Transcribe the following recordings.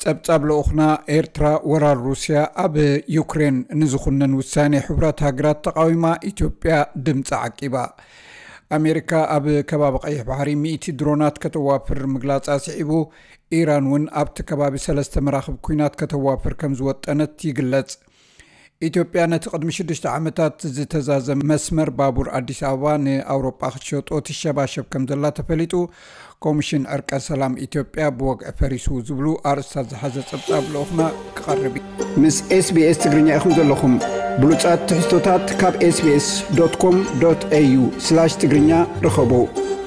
ጸብጻብ ልኡኽና፣ ኤርትራ ወራር ሩስያ ኣብ ዩክሬን ንዝኹንን ውሳኔ ሕቡራት ሃገራት ተቓዊማ ኢትዮጵያ ድምጻ ዓቂባ። ኣሜሪካ ኣብ ከባቢ ቀይሕ ባሕሪ ሚእቲ ድሮናት ከተዋፍር ምግላጻ ስዒቡ፣ ኢራን እውን ኣብቲ ከባቢ ሰለስተ መራኽብ ኲናት ከተዋፍር ከምዝወጠነት ይግለጽ። ኢትዮጵያ ነቲ ቅድሚ ሽዱሽተ ዓመታት ዝተዛዘመ መስመር ባቡር ኣዲስ ኣበባ ንኣውሮጳ ክትሸጦ ትሸባሸብ ከም ዘላ ተፈሊጡ ኮሚሽን ዕርቀ ሰላም ኢትዮጵያ ብወግዒ ፈሪሱ ዝብሉ ኣርእስታት ዝሓዘ ጸብጻብ ልኡኽና ክቐርብ እዩ ምስ ኤስቢኤስ ትግርኛ ኢኹም ዘለኹም ብሉጻት ትሕዝቶታት ካብ ኤስቢኤስ ዶት ኮም ዶት ኤዩ ስላሽ ትግርኛ ርኸቡ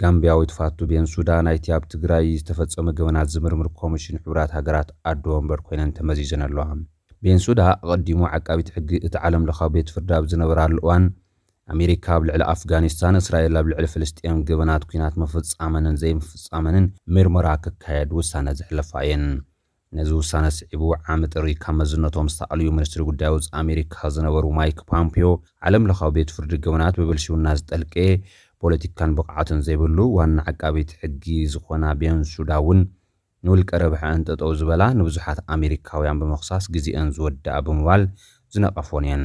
ጋምብያዊት ፋቱ ቤንሱዳ ናይቲ ኣብ ትግራይ ዝተፈጸመ ገበናት ዝምርምር ኮሚሽን ሕቡራት ሃገራት ኣዶ ወንበር ኮይነን ተመዚዘን ኣለዋ። ቤንሱዳ ኣቐዲሙ ዓቃቢት ሕጊ እቲ ዓለምለኻዊ ቤት ፍርዲ ኣብ ዝነበራሉ እዋን፣ ኣሜሪካ ኣብ ልዕሊ ኣፍጋኒስታን፣ እስራኤል ኣብ ልዕሊ ፍልስጤም ገበናት ኲናት ምፍጻመንን ዘይምፍጻመንን ምርመራ ክካየድ ውሳነ ዘሕለፋ እየን። ነዚ ውሳነ ስዒቡ ዓሚ ጥሪ ካብ መዝነቶም ዝተኣልዩ ሚኒስትሪ ጉዳይ ወፃኢ ኣሜሪካ ዝነበሩ ማይክ ፓምፒዮ ዓለም ለኻዊ ቤት ፍርዲ ገበናት ብብልሽውና ዝጠልቀየ ፖለቲካን ብቕዓትን ዘይብሉ ዋና ዓቃቢት ሕጊ ዝኾና ቤንሱዳ እውን ንውልቀ ረብሐኣን ጠጠው ዝበላ ንብዙሓት ኣሜሪካውያን ብምኽሳስ ግዜኣን ዝወደኣ ብምባል ዝነቐፎን እየን።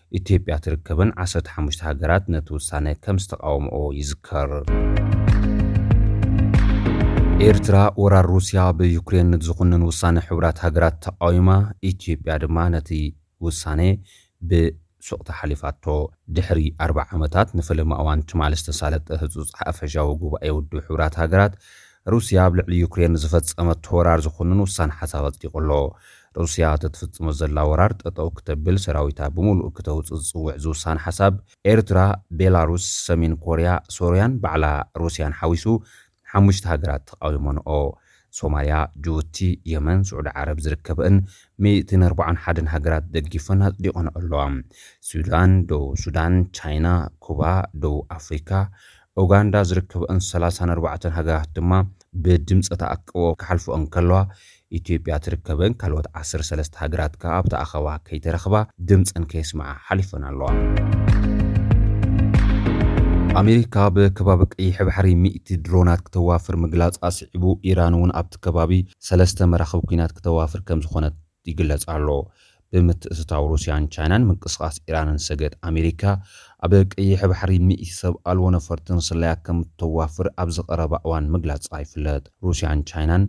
ኢትዮጵያ ትርከበን ዓሰርተ ሓሙሽተ ሃገራት ነቲ ውሳነ ከም ዝተቓወምኦ ይዝከር። ኤርትራ ወራር ሩስያ ብዩክሬን ዝኹንን ውሳነ ሕቡራት ሃገራት ተቓዊማ፣ ኢትዮጵያ ድማ ነቲ ውሳነ ብሱቕታ ሓሊፋቶ። ድሕሪ ኣርብዓ ዓመታት ንፈለማ እዋን ትማሊ ዝተሳለጠ ህጹጽ ሓፈሻዊ ጉባኤ ውድብ ሕቡራት ሃገራት፣ ሩስያ ኣብ ልዕሊ ዩክሬን ንዝፈጸመቶ ወራር ዝኹንን ውሳነ ሓሳብ ኣጽዲቑ ኣሎ። ሩስያ ተትፍጽሞ ዘላ ወራር ጠጠው ክተብል ሰራዊታ ብሙሉኡ ክተውጽእ ዝጽውዕ ዝውሳነ ሓሳብ፣ ኤርትራ፣ ቤላሩስ፣ ሰሜን ኮርያ፣ ሶርያን ባዕላ ሩስያን ሓዊሱ ሓሙሽተ ሃገራት ተቓዊሞንኦ። ሶማልያ፣ ጅቡቲ፣ የመን፣ ስዑዲ ዓረብ ዝርከበእን ሚእትን ኣርባዓን ሓደን ሃገራት ደጊፈን ኣጽዲቖንኦ ኣለዋ። ሱዳን፣ ደቡብ ሱዳን፣ ቻይና፣ ኩባ፣ ደቡብ ኣፍሪካ፣ ኡጋንዳ ዝርከበኣን ሰላሳን ኣርባዕተን ሃገራት ድማ ብድምጸ ተኣቅቦ ክሓልፈኦ እንከለዋ፣ ኢትዮጵያ ትርከበን ካልኦት ዓሰርተ ሰለስተ ሃገራት ከኣ ኣብቲ ኣኸባ ከይተረኽባ ድምጸን ከየስመዓ ሓሊፈን ኣለዋ። ኣሜሪካ ብከባቢ ቀይሕ ባሕሪ ሚእቲ ድሮናት ክተዋፍር ምግላጻ ስዒቡ፣ ኢራን'ውን ኣብቲ ከባቢ ሰለስተ መራኽብ ኲናት ክተዋፍር ከምዝኾነት ይግለጽ ኣሎ። ብምትእትታው ሩስያን ቻይናን ምንቅስቓስ ኢራንን ሰግየት ኣሜሪካ፣ ኣብ ቀይሕ ባሕሪ ሚእቲ ሰብ ኣልቦ ነፈርትን ስለያ ከም እተዋፍር ኣብዚ ቀረባ እዋን ምግላጻ ይፍለጥ። ሩስያን ቻይናን፣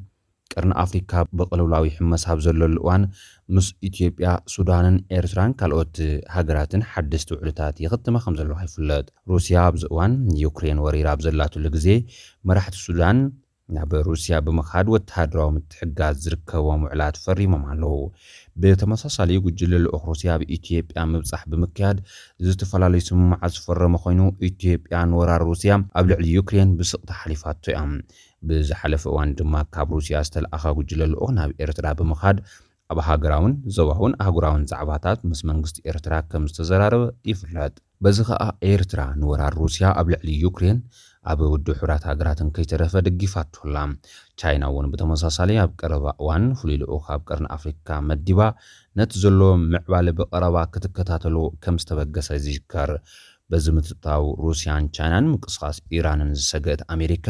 ቀርኒ ኣፍሪካ ብቅልውላው ይሕመስ ኣብ ዘለሉ እዋን፣ ምስ ኢትዮጵያ፣ ሱዳንን ኤርትራን ካልኦት ሃገራትን ሓደስቲ ውዕልታት ይኽትማ ከም ዘለዋ ይፍለጥ። ሩስያ ኣብዚ እዋን ዩክሬን ወሪራ ኣብ ዘላትሉ ግዜ፣ መራሕቲ ሱዳን፣ ናብ ሩስያ ብምኻድ ወተሃደራዊ ምትሕግጋዝ ዝርከቦም ውዕላት ፈሪሞም ኣለዉ። ብተመሳሳሊ ጉጅለ ልኡኽ ሩስያ ኣብ ኢትዮጵያ ምብጻሕ ብምክያድ ዝተፈላለዩ ስምምዓት ዝፈረመ ኮይኑ፣ ኢትዮጵያ ንወራር ሩስያ ኣብ ልዕሊ ዩክሬን ብስቕታ ሓሊፋቶ እያ። ብዝሓለፈ እዋን ድማ ካብ ሩስያ ዝተልኣኸ ጉጅለ ልኡኽ ናብ ኤርትራ ብምኻድ ኣብ ሃገራውን ዞባውን ኣህጉራውን ዛዕባታት ምስ መንግስቲ ኤርትራ ከምዝተዘራረበ ይፍለጥ። በዚ ከኣ ኤርትራ ንወራር ሩስያ ኣብ ልዕሊ ዩክሬን ኣብ ውድብ ሕቡራት ሃገራት እንከይተረፈ ደጊፋቶ ኣላ። ቻይና እውን ብተመሳሳሊ ኣብ ቀረባ እዋን ፍሉይ ልኡኽ ኣብ ቀርኒ ኣፍሪካ መዲባ ነቲ ዘሎ ምዕባለ ብቐረባ ክትከታተሎ ከምዝተበገሰ ዝዝከር በዚ ምትእትታው ሩስያን ቻይናን ምንቅስቓስ ኢራንን ዝሰገእት ኣሜሪካ፣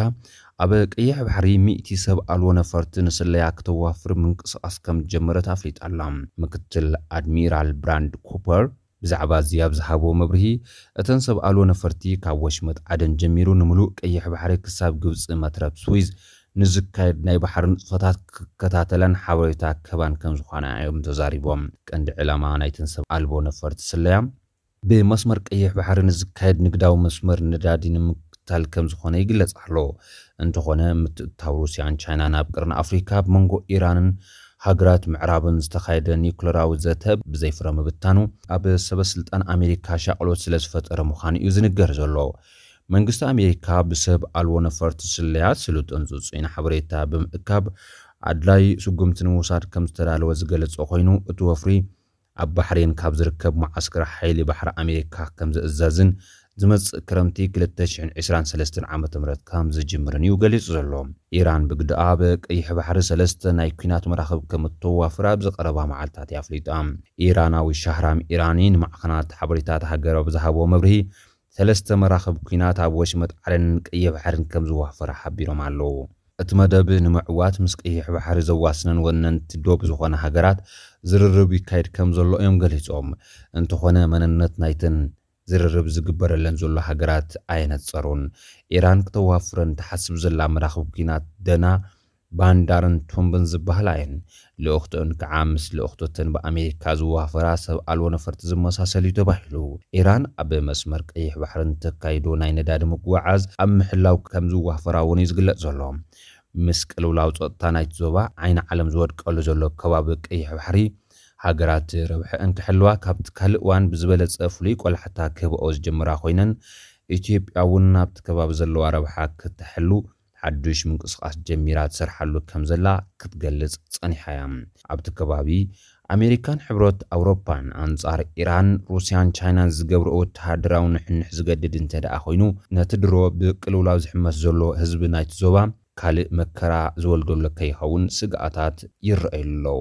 ኣብ ቀይሕ ባሕሪ ሚእቲ ሰብ ኣልቦ ነፈርቲ ንስለያ ክተዋፍር ምንቅስቓስ ከምዝጀመረት ኣፍሊጣ'ላ። ምክትል ኣድሚራል ብራንድ ኩፐር ብዛዕባ'ዚ ኣብ ዝሃቦ መብርሂ፣ እተን ሰብ ኣልቦ ነፈርቲ ካብ ወሽመጥ ዓደን ጀሚሩ ንምሉእ ቀይሕ ባሕሪ ክሳብ ግብጺ መትረብ ስዊዝ ንዝካየድ ናይ ባሕሪ ንጥፈታት ክከታተላን ሓበሬታ ክህባን ከምዝኾና'ዮም ተዛሪቦም። ቀንዲ ዕላማ ናይተን ሰብ ኣልቦ ነፈርቲ ስለያ፣ ብመስመር ቀይሕ ባሕሪ ንዝካየድ ንግዳዊ መስመር ነዳዲ ንምክትታል ከምዝኾነ ይግለጽ ኣሎ። እንተኾነ ምትእትታው ሩስያን ቻይናን ኣብ ቀርኒ ኣፍሪካ ኣብ መንጎ ኢራንን ሃገራት ምዕራብን ዝተኻየደ ኒዩክለራዊ ዘተ ብዘይፍረ ምብታኑ ኣብ ሰበስልጣን ኣሜሪካ ሻቕሎት ስለዝፈጠረ ምዃኑ እዩ ዝንገር ዘሎ። መንግስቲ ኣሜሪካ ብሰብ ኣልቦ ነፈርቲ ስለያ ስሉጥን ፅፁይን ሓበሬታ ብምእካብ ኣድላይ ስጉምቲ ንምውሳድ ከምዝተዳለወ ዝገለፀ ኮይኑ እቲ ወፍሪ ኣብ ባሕሬን ካብ ዝርከብ መዓስከር ሓይሊ ባሕሪ ኣሜሪካ ከምዝእዘዝን ዝመጽእ ክረምቲ ክልተ ሽሕን ዕስራን ሰለስተን ዓመተ ምህረት ከምዝጅምርን እዩ ገሊጹ ዘሎ። ኢራን ብግደኣ ኣብ ቀይሕ ባሕሪ ሰለስተ ናይ ኲናት መራኽብ ከምእተዋፍር ኣብዚ ቀረባ መዓልታት እያ ኣፍሊጣ። ኢራናዊ ሻህራም ኢራኒ ንማዕኸናት ሓበሬታ እታ ሃገር ኣብ ዝሃቦ መብርሂ፣ ሰለስተ መራኽብ ኲናት ኣብ ወሽመጥ ዓደንን ቀይሕ ባሕርን ከም ዝዋፈራ ሓቢሮም ኣለዉ። እቲ መደብ ንምዕዋት ምስ ቀይሕ ባሕሪ ዘዋስነን ወነንቲ ዶብ ዝኾና ሃገራት ዝርርብ ይካየድ ከም ዘሎ እዮም ገሊጾም። እንተኾነ መንነት ናይተን ዝርርብ ዝግበረለን ዘሎ ሃገራት ኣየነጸሩን። ኢራን ክተዋፍረን ትሓስብ ዘላ መራኽብ ኲናት ደና ባንዳርን ቱምብን ዝበሃላ እየን። ልኡኽትኡን ክዓ ምስ ልኡኽቶ እተን ብኣሜሪካ ዝዋፈራ ሰብ ኣልቦ ነፈርቲ ዝመሳሰል እዩ ተባሂሉ። ኢራን ኣብ መስመር ቀይሕ ባሕሪ ንተካይዶ ናይ ነዳዲ ምጉዕዓዝ ኣብ ምሕላው ከም ዝዋፈራ እውን እዩ ዝግለፅ ዘሎ። ምስ ቅልውላው ፀጥታ ናይቲ ዞባ ዓይኒ ዓለም ዝወድቀሉ ዘሎ ከባቢ ቀይሕ ባሕሪ ሃገራት ረብሐእን ክሕልዋ ካብቲ ካልእ እዋን ብዝበለፀ ፍሉይ ቆላሕታ ክህበኦ ዝጀመራ ኮይነን ኢትዮጵያ እውን ናብቲ ከባቢ ዘለዋ ረብሓ ክተሕሉ ሓዱሽ ምንቅስቓስ ጀሚራ ትሰርሓሉ ከም ዘላ ክትገልጽ ጸኒሓ እያ። ኣብቲ ከባቢ፣ ኣመሪካን ሕብረት ኣውሮፓን ኣንጻር ኢራን፣ ሩስያን ቻይናን ዝገብርኦ ወተሃደራዊ ንሕንሕ ዝገድድ እንተድኣ ኮይኑ፣ ነቲ ድሮ ብቅልውላው ዝሕመስ ዘሎ ህዝቢ ናይቲ ዞባ ካልእ መከራ ዝወልደሉ ከይኸውን ስግኣታት ይረኣዩ ኣለዉ።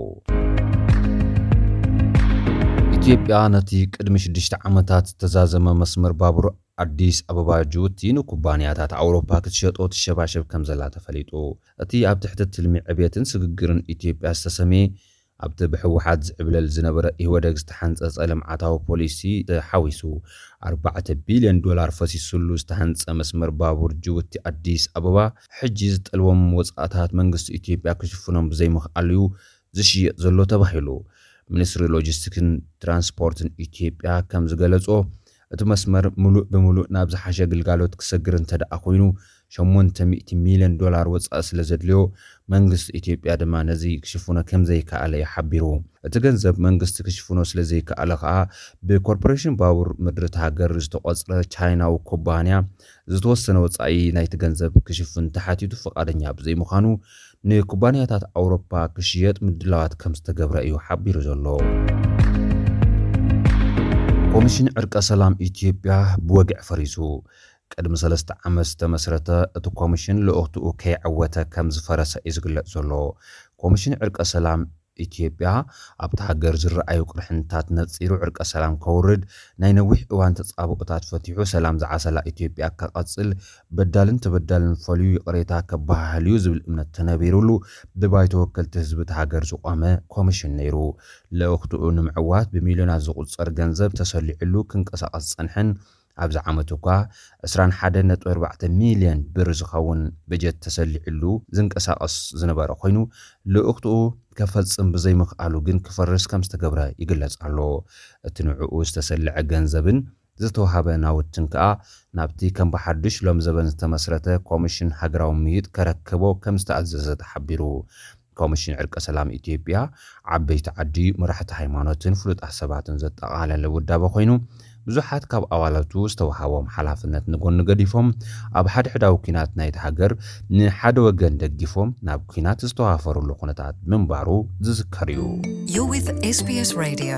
ኢትዮጵያ ነቲ ቅድሚ ሽዱሽተ ዓመታት ዝተዛዘመ መስመር ባቡር ኣዲስ ኣበባ፣ ጁቡቲ ንኩባንያታት ኣውሮፓ ክትሸጦ ትሸባሸብ ከምዘላ ተፈሊጡ። እቲ ኣብ ትሕቲ ትልሚ ዕብየትን ስግግርን ኢትዮጵያ ዝተሰምየ፣ ኣብቲ ብህወሓት ዝዕብለል ዝነበረ ኢህወደግ ዝተሓንፀፀ ልምዓታዊ ፖሊሲ ተሓዊሱ ኣርባዕተ ቢሊየን ዶላር ፈሲሱሉ ዝተሃንፀ መስመር ባቡር ጁቡቲ ኣዲስ ኣበባ ሕጂ ዝጠልቦም ወፃእታት መንግስቲ ኢትዮጵያ ክሽፍኖም ብዘይምኽኣሉ'ዩ ዝሽየጥ ዘሎ ተባሂሉ። ሚኒስትሪ ሎጂስቲክስን ትራንስፖርትን ኢትዮጵያ ከምዝገለፆ፣ እቲ መስመር ምሉእ ብምሉእ ናብ ዝሓሸ ግልጋሎት ክሰግር እንተድኣ ኮይኑ ሸሞንተ ሚእቲ ሚልዮን ዶላር ወፃኢ ስለዘድልዮ መንግስቲ ኢትዮጵያ ድማ ነዚ ክሽፍኖ ከምዘይከኣለ እዩ ሓቢሩ። እቲ ገንዘብ መንግስቲ ክሽፍኖ ስለዘይከኣለ ከኣ ብኮርፖሬሽን ባቡር ምድሪ እታ ሃገር ዝተቖፅረ ቻይናዊ ኩባንያ ዝተወሰነ ወፃኢ ናይቲ ገንዘብ ክሽፍን ተሓቲቱ ፍቓደኛ ብዘይምዃኑ ንኩባንያታት ኣውሮፓ ክሽየጥ ምድላዋት ከምዝተገብረ እዩ ሓቢሩ ዘሎ። ኮሚሽን ዕርቀ ሰላም ኢትዮጵያ ብወግዒ ፈሪሱ። ቅድሚ ሰለስተ ዓመት ዝተመስረተ እቲ ኮሚሽን ልኡኽትኡ ከይዓወተ ከም ዝፈረሰ እዩ ዝግለጽ ዘሎ። ኮሚሽን ዕርቀ ሰላም ኢትዮጵያ፣ ኣብታ ሃገር ዝረኣዩ ቅርሕንትታት ነጺሩ ዕርቀ ሰላም ከውርድ፣ ናይ ነዊሕ እዋን ተጻብኦታት ፈቲሑ ሰላም ዝዓሰላ ኢትዮጵያ ከቐጽል፣ በዳልን ተበዳልን ፈልዩ ይቕሬታ ከበሃህል'ዩ ዝብል እምነት ተነቢሩሉ ብባይቶ ወከልቲ ህዝቢ እታ ሃገር ዝቖመ ኮሚሽን ነይሩ ልእኽትኡ ንምዕዋት ብሚልዮናት ዝቑጸር ገንዘብ ተሰሊዑሉ ክንቀሳቐስ ዝጸንሐን ኣብዚ ዓመት እኳ ዕስራን ሓደን ነጥቢ ኣርባዕተ ሚልዮን ብር ዝኸውን በጀት ተሰሊዑሉ ዝንቀሳቐስ ዝነበረ ኮይኑ ልእኽትኡ ከፈፅም ብዘይምኽኣሉ ግን ክፈርስ ከምዝተገብረ ይግለፅ ኣሎ። እቲ ንዕኡ ዝተሰለዐ ገንዘብን ዝተውሃበ ናውትን ከዓ ናብቲ ከም ብሓዱሽ ሎምዘበን ዝተመስረተ ኮሚሽን ሃገራዊ ምይይጥ ከረክቦ ከምዝተኣዘዘ ተሓቢሩ። ኮሚሽን ዕርቀ ሰላም ኢትዮጵያ ዓበይቲ ዓዲ፣ መራሕቲ ሃይማኖትን ፍሉጣት ሰባትን ዘጠቓለለ ውዳበ ኮይኑ፣ ብዙሓት ካብ ኣባላቱ ዝተውሃቦም ሓላፍነት ንጎኒ ገዲፎም ኣብ ሓድሕዳዊ ኲናት ናይታ ሃገር ንሓደ ወገን ደጊፎም ናብ ኲናት ዝተዋፈርሉ ኩነታት ምንባሩ ዝዝከር እዩ። You're with SBS Radio.